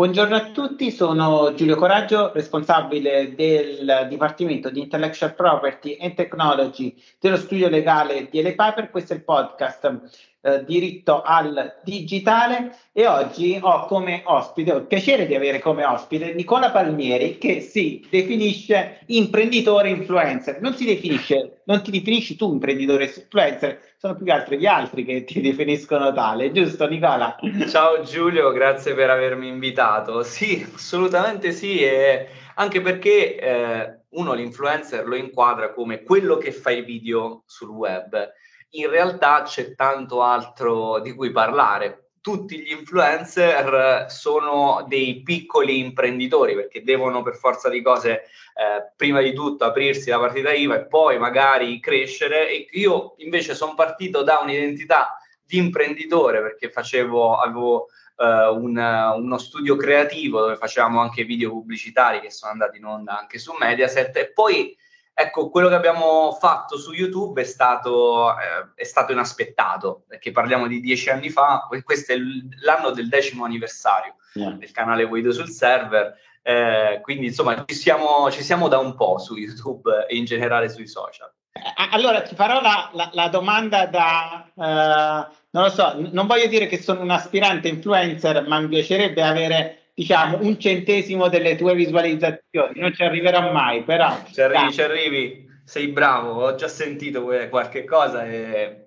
Buongiorno a tutti, sono Giulio Coraggio, responsabile del Dipartimento di Intellectual Property and Technology dello studio legale di LA Piper. Questo è il podcast eh, Diritto al Digitale e oggi ho come ospite, ho il piacere di avere come ospite Nicola Palmieri che si definisce imprenditore influencer. Non si definisce, non ti definisci tu imprenditore influencer, sono più che altro gli altri che ti definiscono tale, giusto Nicola? Ciao Giulio, grazie per avermi invitato. Sì, assolutamente sì, e anche perché eh, uno l'influencer lo inquadra come quello che fa i video sul web. In realtà c'è tanto altro di cui parlare. Tutti gli influencer sono dei piccoli imprenditori perché devono per forza di cose eh, prima di tutto aprirsi la partita IVA e poi magari crescere. E io invece sono partito da un'identità di imprenditore perché facevo avevo eh, un, uno studio creativo dove facevamo anche video pubblicitari che sono andati in onda anche su Mediaset. E poi Ecco, quello che abbiamo fatto su YouTube è stato, eh, è stato inaspettato, perché parliamo di dieci anni fa, questo è l'anno del decimo anniversario yeah. del canale Guido sul server, eh, quindi insomma ci siamo, ci siamo da un po' su YouTube e in generale sui social. Eh, allora ti farò la, la, la domanda da, uh, non lo so, non voglio dire che sono un aspirante influencer, ma mi piacerebbe avere diciamo un centesimo delle tue visualizzazioni, non ci arriverà mai, però... Ci arrivi, ci arrivi, sei bravo, ho già sentito qualche cosa e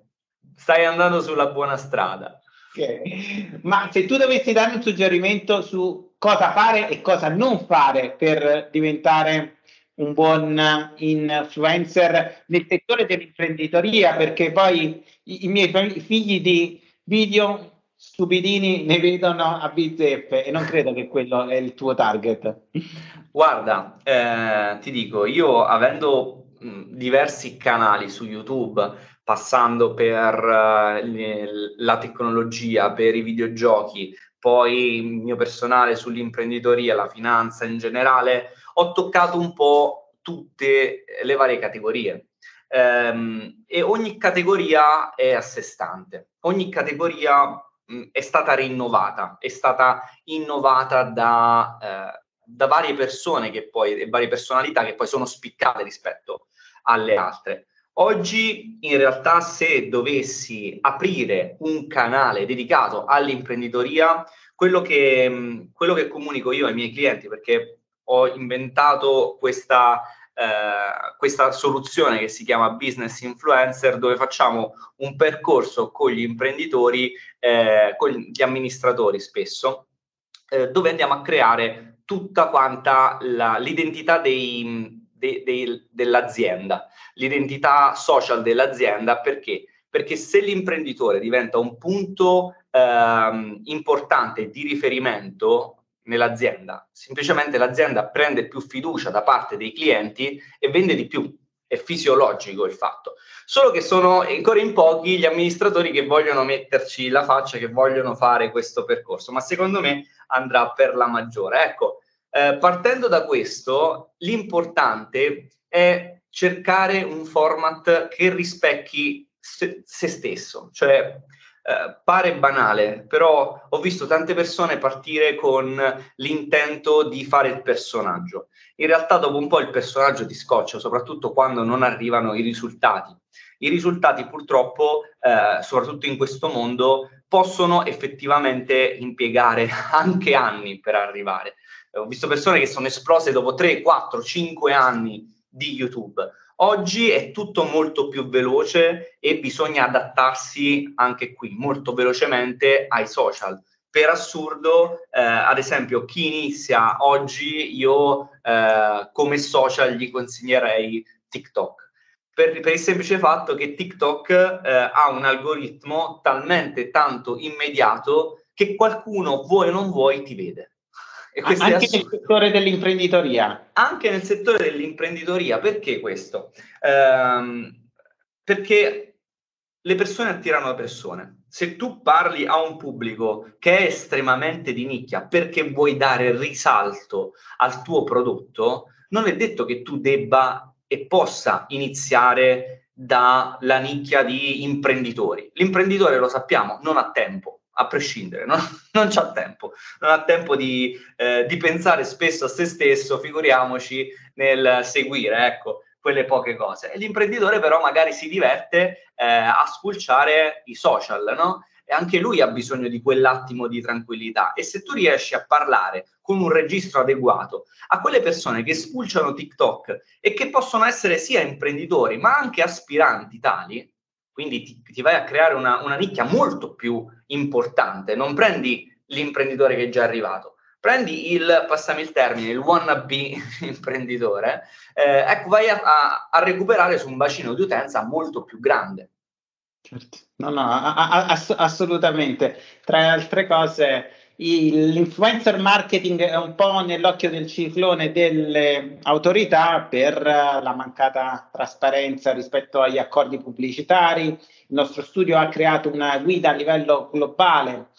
stai andando sulla buona strada. Okay. Ma se tu dovessi dare un suggerimento su cosa fare e cosa non fare per diventare un buon influencer nel settore dell'imprenditoria, perché poi i, i miei figli di video stupidini ne vedono a bizzeffe e non credo che quello è il tuo target. Guarda, eh, ti dico, io avendo mh, diversi canali su YouTube, passando per uh, la tecnologia, per i videogiochi, poi il mio personale sull'imprenditoria, la finanza in generale, ho toccato un po' tutte le varie categorie. Um, e ogni categoria è a sé stante. Ogni categoria è stata rinnovata, è stata innovata da, eh, da varie persone che poi, e varie personalità che poi sono spiccate rispetto alle altre. Oggi in realtà se dovessi aprire un canale dedicato all'imprenditoria, quello che, quello che comunico io ai miei clienti, perché ho inventato questa eh, questa soluzione che si chiama Business Influencer, dove facciamo un percorso con gli imprenditori, eh, con gli amministratori spesso, eh, dove andiamo a creare tutta quanta la, l'identità dei, dei, dei, dell'azienda, l'identità social dell'azienda, perché? Perché se l'imprenditore diventa un punto ehm, importante di riferimento nell'azienda, semplicemente l'azienda prende più fiducia da parte dei clienti e vende di più. È fisiologico il fatto. Solo che sono ancora in pochi gli amministratori che vogliono metterci la faccia, che vogliono fare questo percorso, ma secondo me andrà per la maggiore. Ecco, eh, partendo da questo, l'importante è cercare un format che rispecchi se, se stesso, cioè eh, pare banale, però ho visto tante persone partire con l'intento di fare il personaggio. In realtà dopo un po' il personaggio ti scoccia, soprattutto quando non arrivano i risultati. I risultati purtroppo, eh, soprattutto in questo mondo, possono effettivamente impiegare anche anni per arrivare. Ho visto persone che sono esplose dopo 3, 4, 5 anni di YouTube Oggi è tutto molto più veloce e bisogna adattarsi anche qui molto velocemente ai social. Per assurdo, eh, ad esempio, chi inizia oggi, io eh, come social gli consiglierei TikTok. Per, per, il semplice fatto che TikTok eh, ha un algoritmo talmente tanto immediato che qualcuno, vuoi o non vuoi, ti vede anche nel settore dell'imprenditoria. Anche nel settore dell'imprenditoria, perché questo? Ehm, perché le persone attirano le persone. Se tu parli a un pubblico che è estremamente di nicchia perché vuoi dare risalto al tuo prodotto, non è detto che tu debba e possa iniziare dalla nicchia di imprenditori. L'imprenditore, lo sappiamo, non ha tempo a prescindere, no? non c'ha tempo, non ha tempo di, eh, di, pensare spesso a se stesso, figuriamoci nel seguire, ecco, quelle poche cose. L'imprenditore però magari si diverte eh, a spulciare i social, no? E anche lui ha bisogno di quell'attimo di tranquillità. E se tu riesci a parlare con un registro adeguato a quelle persone che spulciano TikTok e che possono essere sia imprenditori ma anche aspiranti tali, quindi ti, ti vai a creare una, una, nicchia molto più importante. Non prendi l'imprenditore che è già arrivato, prendi il, passami il termine, il wannabe imprenditore, eh, ecco, vai a, a, a, recuperare su un bacino di utenza molto più grande. Certo. No, no, ass- assolutamente. Tra le altre cose, l'influencer marketing è un po' nell'occhio del ciclone delle autorità per la mancata trasparenza rispetto agli accordi pubblicitari. Il nostro studio ha creato una guida a livello globale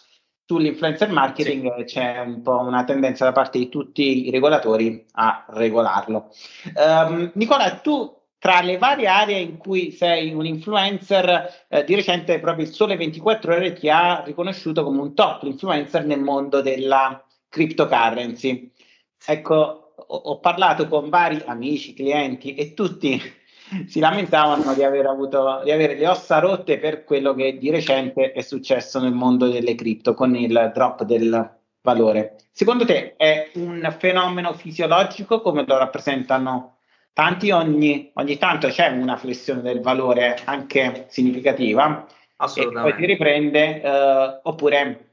sull'influencer marketing, sì. c'è un po' una tendenza da parte di tutti i regolatori a regolarlo. Um, Nicola, tu tra le varie aree in cui sei un influencer, eh, di recente proprio il Sole 24 Ore ti ha riconosciuto come un top influencer nel mondo della cryptocurrency. Ecco, ho, ho parlato con vari amici, clienti e tutti si lamentavano di aver avuto di avere le ossa rotte per quello che di recente è successo nel mondo delle cripto con il drop del valore. Secondo te è un fenomeno fisiologico come lo rappresentano tanti ogni, ogni tanto c'è una flessione del valore anche significativa e poi si riprende eh, oppure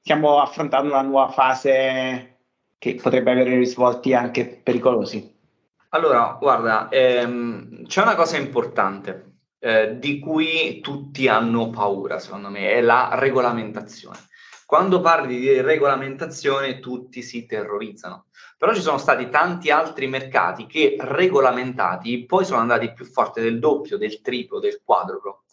stiamo affrontando una nuova fase che potrebbe avere risvolti anche pericolosi. Allora, guarda, ehm, c'è una cosa importante eh, di cui tutti hanno paura, secondo me, è la regolamentazione. Quando parli di regolamentazione tutti si terrorizzano, però ci sono stati tanti altri mercati che regolamentati poi sono andati più forte del doppio, del triplo, del quadruplo.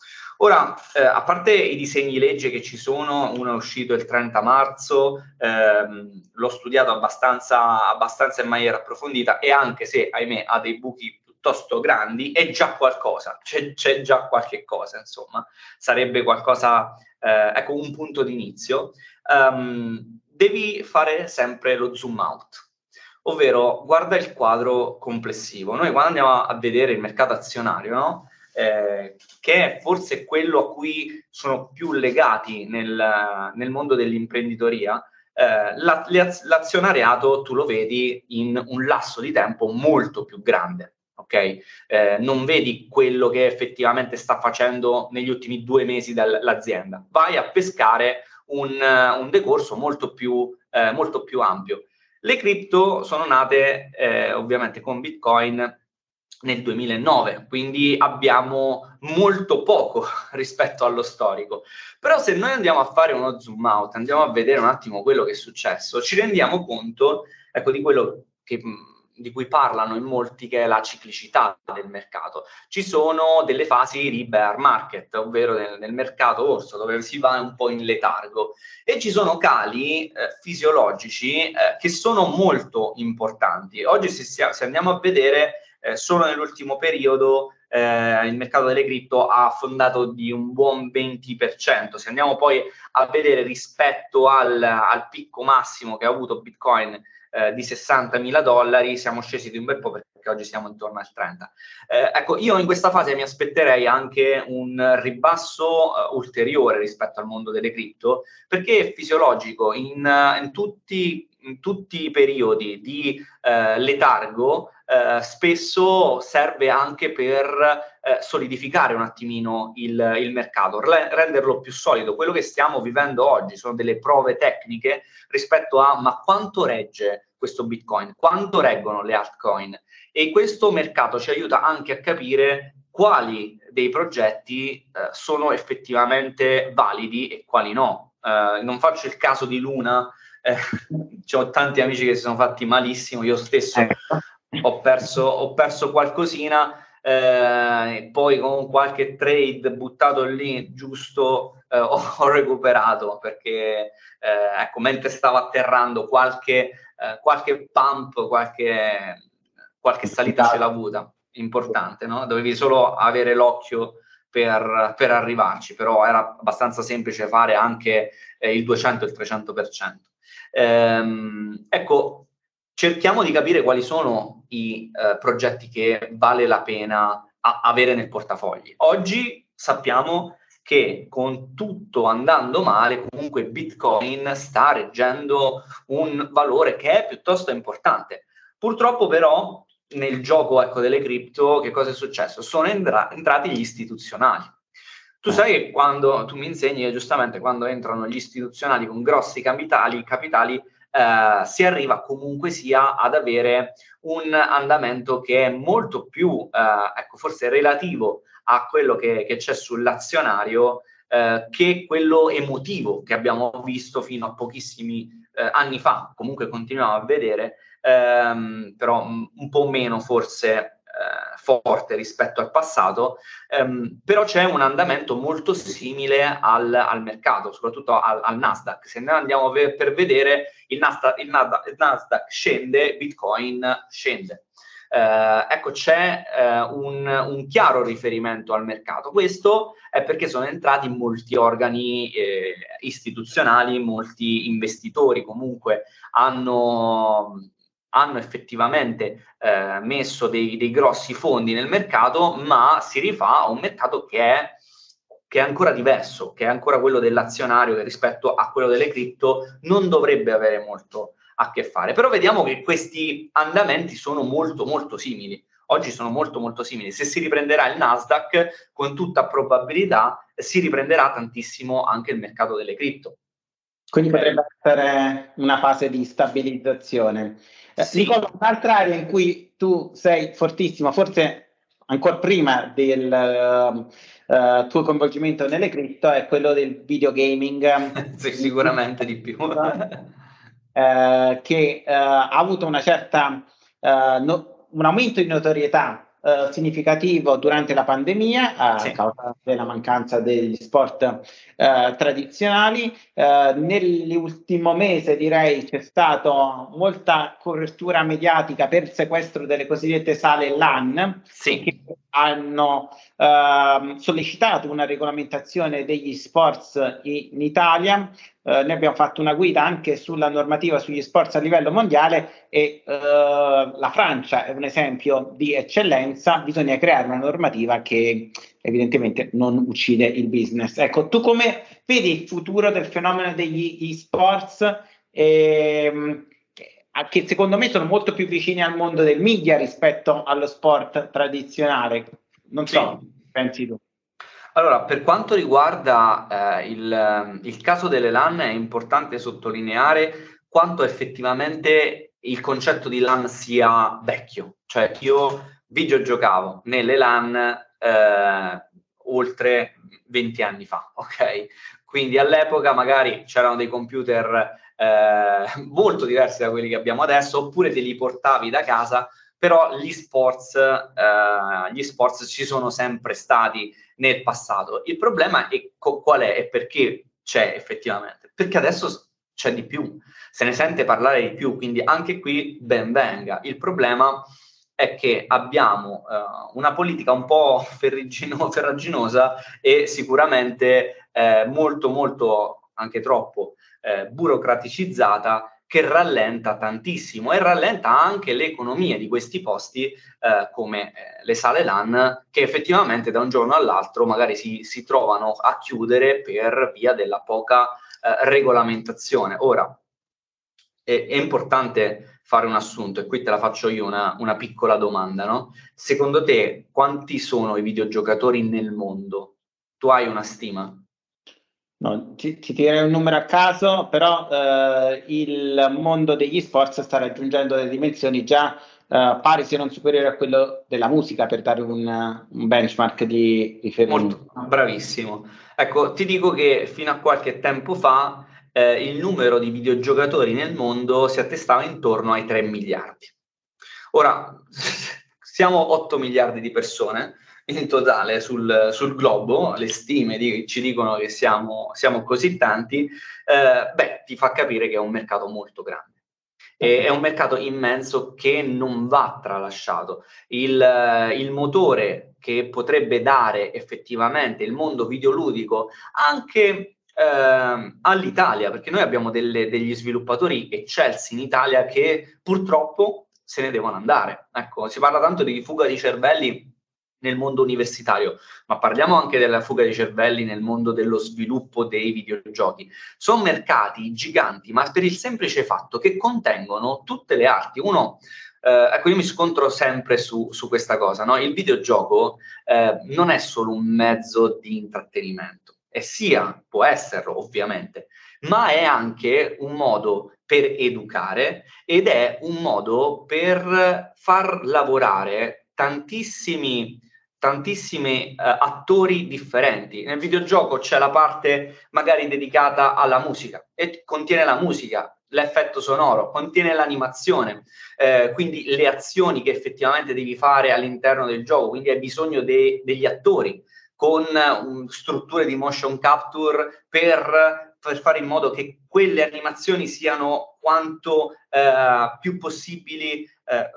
Ora, eh, a parte i disegni legge che ci sono, uno è uscito il 30 marzo, ehm, l'ho studiato abbastanza, abbastanza in maniera approfondita e anche se, ahimè, ha dei buchi piuttosto grandi, è già qualcosa, c'è, c'è già qualche cosa, insomma, sarebbe qualcosa, eh, ecco, un punto d'inizio. Um, devi fare sempre lo zoom out, ovvero guarda il quadro complessivo. Noi quando andiamo a vedere il mercato azionario, no? eh, che è forse quello a cui sono più legati nel, nel mondo dell'imprenditoria, eh, la, l'azionariato tu lo vedi in un lasso di tempo molto più grande. ok? Eh, non vedi quello che effettivamente sta facendo negli ultimi due mesi dall'azienda, vai a pescare un, un decorso molto più, eh, molto più ampio. Le cripto sono nate eh, ovviamente con Bitcoin nel 2009, quindi abbiamo molto poco rispetto allo storico. Però se noi andiamo a fare uno zoom out, andiamo a vedere un attimo quello che è successo, ci rendiamo conto ecco, di quello che di cui parlano in molti, che è la ciclicità del mercato. Ci sono delle fasi di bear market, ovvero nel, nel mercato orso, dove si va un po' in letargo, e ci sono cali eh, fisiologici eh, che sono molto importanti. Oggi, se, se andiamo a vedere, eh, solo nell'ultimo periodo eh, il mercato delle cripto ha affondato di un buon 20%. Se andiamo poi a vedere rispetto al, al picco massimo che ha avuto Bitcoin eh, di 60 mila dollari, siamo scesi di un bel po' perché oggi siamo intorno al 30. Eh, ecco, io in questa fase mi aspetterei anche un ribasso eh, ulteriore rispetto al mondo delle cripto, perché è fisiologico in, in tutti in tutti i periodi di eh, letargo eh, spesso serve anche per eh, solidificare un attimino il, il mercato, renderlo più solido. Quello che stiamo vivendo oggi sono delle prove tecniche rispetto a ma quanto regge questo Bitcoin, quanto reggono le altcoin e questo mercato ci aiuta anche a capire quali dei progetti eh, sono effettivamente validi e quali no. Uh, non faccio il caso di Luna, eh, ho tanti amici che si sono fatti malissimo, io stesso ecco ho perso, ho perso qualcosina, eh, poi con qualche trade buttato lì giusto eh, ho, ho, recuperato perché eh, ecco, mentre stavo atterrando qualche, eh, qualche pump, qualche, qualche salita ce l'ha avuta, importante, no? dovevi solo avere l'occhio per, per arrivarci, però era abbastanza semplice fare anche eh, il 200 e il 300%. Ehm, ecco, cerchiamo di capire quali sono i eh, progetti che vale la pena a- avere nel portafogli. Oggi sappiamo che con tutto andando male, comunque Bitcoin sta reggendo un valore che è piuttosto importante. Purtroppo però nel gioco ecco, delle cripto che cosa è successo? Sono entra- entrati gli istituzionali. Tu sai che quando tu mi insegni giustamente quando entrano gli istituzionali con grossi capitali, capitali eh, si arriva comunque sia ad avere un andamento che è molto più, eh, ecco, forse relativo a quello che, che c'è sull'azionario eh, che quello emotivo che abbiamo visto fino a pochissimi eh, anni fa, comunque continuiamo a vedere, ehm, però un po' meno forse forte rispetto al passato, ehm, però c'è un andamento molto simile al, al mercato, soprattutto al, al, Nasdaq. Se noi andiamo ver- per vedere il Nasdaq, il Nasdaq, il Nasdaq scende, Bitcoin scende. Eh, ecco, c'è eh, un, un, chiaro riferimento al mercato. Questo è perché sono entrati molti organi eh, istituzionali, molti investitori comunque hanno, hanno effettivamente eh, messo dei, dei, grossi fondi nel mercato, ma si rifà a un mercato che è, che è ancora diverso, che è ancora quello dell'azionario che rispetto a quello delle cripto non dovrebbe avere molto a che fare. Però vediamo che questi andamenti sono molto molto simili. Oggi sono molto molto simili. Se si riprenderà il Nasdaq, con tutta probabilità si riprenderà tantissimo anche il mercato delle cripto. Quindi potrebbe essere una fase di stabilizzazione. Eh, sì. Nicola, un'altra area in cui tu sei fortissimo, forse ancora prima del uh, tuo coinvolgimento nelle cripto, è quello del videogaming. sì, sicuramente di più. eh, che eh, ha avuto una certa, eh, no, un aumento di notorietà eh, significativo durante la pandemia a sì. causa della mancanza degli sport eh, tradizionali. Eh, nell'ultimo mese direi c'è stata molta copertura mediatica per il sequestro delle cosiddette sale LAN sì. che hanno eh, sollecitato una regolamentazione degli sports in Italia. Eh, noi abbiamo fatto una guida anche sulla normativa sugli sports a livello mondiale e eh, la Francia è un esempio di eccellenza. Bisogna creare una normativa che evidentemente non uccide il business. Ecco, tu come vedi il futuro del fenomeno degli e-sports? Ehm, che secondo me sono molto più vicini al mondo del media rispetto allo sport tradizionale. Non so, sì. pensi tu. Allora, per quanto riguarda eh, il, il, caso delle LAN, è importante sottolineare quanto effettivamente il concetto di LAN sia vecchio. Cioè, io videogiocavo nelle LAN eh, oltre 20 anni fa, ok? Quindi all'epoca magari c'erano dei computer eh, molto diversi da quelli che abbiamo adesso, oppure te li portavi da casa, però gli sports, eh, gli sports ci sono sempre stati nel passato. Il problema è co- qual è e perché c'è effettivamente? Perché adesso c'è di più, se ne sente parlare di più, quindi anche qui ben venga. Il problema è che abbiamo uh, una politica un po' ferraginosa e sicuramente eh, molto, molto, anche troppo eh, burocraticizzata che rallenta tantissimo e rallenta anche le economie di questi posti eh, come eh, le sale LAN che effettivamente da un giorno all'altro magari si, si trovano a chiudere per via della poca eh, regolamentazione. Ora, è, è, importante fare un assunto e qui te la faccio io una, una piccola domanda, no? Secondo te quanti sono i videogiocatori nel mondo? Tu hai una stima? No, ti, ti direi un numero a caso, però eh, il mondo degli sports sta raggiungendo delle dimensioni già eh, pari se non superiori a quello della musica, per dare un, un benchmark di riferimento. Molto, bravissimo. Ecco, ti dico che fino a qualche tempo fa eh, il numero di videogiocatori nel mondo si attestava intorno ai 3 miliardi. Ora, siamo 8 miliardi di persone, in totale sul, sul globo, le stime di, ci dicono che siamo, siamo così tanti, eh, beh, ti fa capire che è un mercato molto grande. È un mercato immenso che non va tralasciato. Il, il motore che potrebbe dare effettivamente il mondo videoludico anche eh, all'Italia, perché noi abbiamo delle, degli sviluppatori eccelsi in Italia che purtroppo se ne devono andare. Ecco, si parla tanto di fuga di cervelli nel mondo universitario, ma parliamo anche della fuga di cervelli nel mondo dello sviluppo dei videogiochi. Sono mercati giganti, ma per il semplice fatto che contengono tutte le arti. Uno, eh, ecco, io mi scontro sempre su, su questa cosa, no? Il videogioco eh, non è solo un mezzo di intrattenimento, e sia, può esserlo ovviamente, ma è anche un modo per educare ed è un modo per far lavorare tantissimi tantissimi uh, attori differenti. Nel videogioco c'è la parte magari dedicata alla musica e contiene la musica, l'effetto sonoro, contiene l'animazione, eh, quindi le azioni che effettivamente devi fare all'interno del gioco, quindi hai bisogno de- degli attori con um, strutture di motion capture per, per, fare in modo che quelle animazioni siano quanto eh, più possibili eh,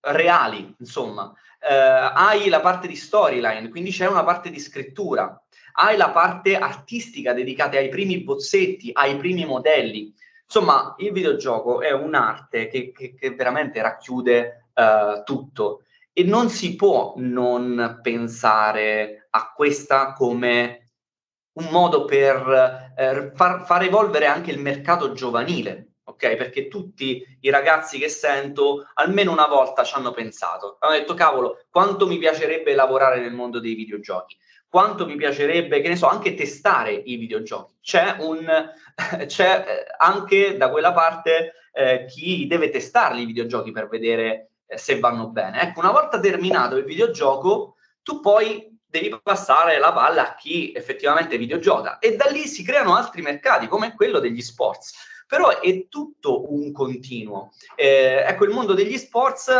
reali, insomma. Eh, hai la parte di storyline, quindi c'è una parte di scrittura, hai la parte artistica dedicata ai primi bozzetti, ai primi modelli. Insomma, il videogioco è un'arte che, che, che veramente racchiude uh, tutto. E non si può non pensare a questa come un modo per eh, far, far evolvere anche il mercato giovanile ok? Perché tutti i ragazzi che sento almeno una volta ci hanno pensato. Hanno detto, cavolo, quanto mi piacerebbe lavorare nel mondo dei videogiochi. Quanto mi piacerebbe, che ne so, anche testare i videogiochi. C'è, un, c'è eh, anche da quella parte eh, chi deve testarli i videogiochi per vedere eh, se vanno bene. Ecco, una volta terminato il videogioco, tu poi devi passare la palla a chi effettivamente videogioca e da lì si creano altri mercati come quello degli sports però è tutto un continuo. Eh, ecco, il mondo degli sports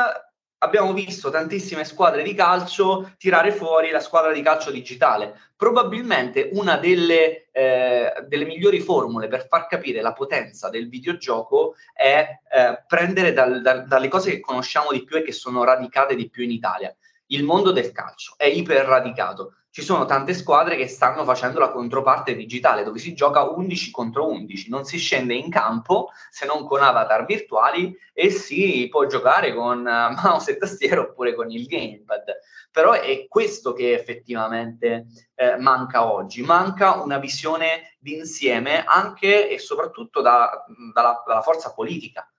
abbiamo visto tantissime squadre di calcio tirare fuori la squadra di calcio digitale. Probabilmente una delle, eh, delle migliori formule per far capire la potenza del videogioco è eh, prendere dal, dal, dalle cose che conosciamo di più e che sono radicate di più in Italia. Il mondo del calcio è iperradicato. Ci sono tante squadre che stanno facendo la controparte digitale, dove si gioca 11 contro 11, non si scende in campo se non con avatar virtuali e si può giocare con uh, mouse e tastiera oppure con il gamepad. Però è questo che effettivamente eh, manca oggi, manca una visione d'insieme anche e soprattutto da, dalla, dalla forza politica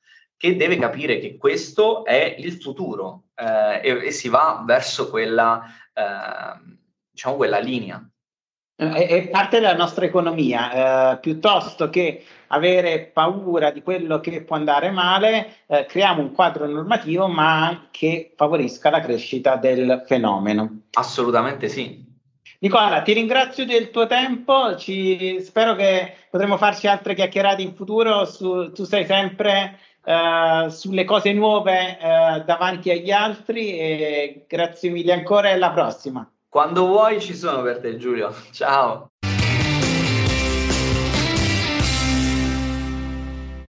che deve capire che questo è il futuro eh, e, e, si va verso quella eh, diciamo, quella linea. Eh, è, parte della nostra economia, eh, piuttosto che avere paura di quello che può andare male, eh, creiamo un quadro normativo ma che favorisca la crescita del fenomeno. Assolutamente sì. Nicola, ti ringrazio del tuo tempo, ci, spero che potremo farci altre chiacchierate in futuro, su, tu sei sempre uh, sulle cose nuove uh, davanti agli altri e grazie mille ancora e alla prossima. Quando vuoi ci sono per te Giulio. Ciao.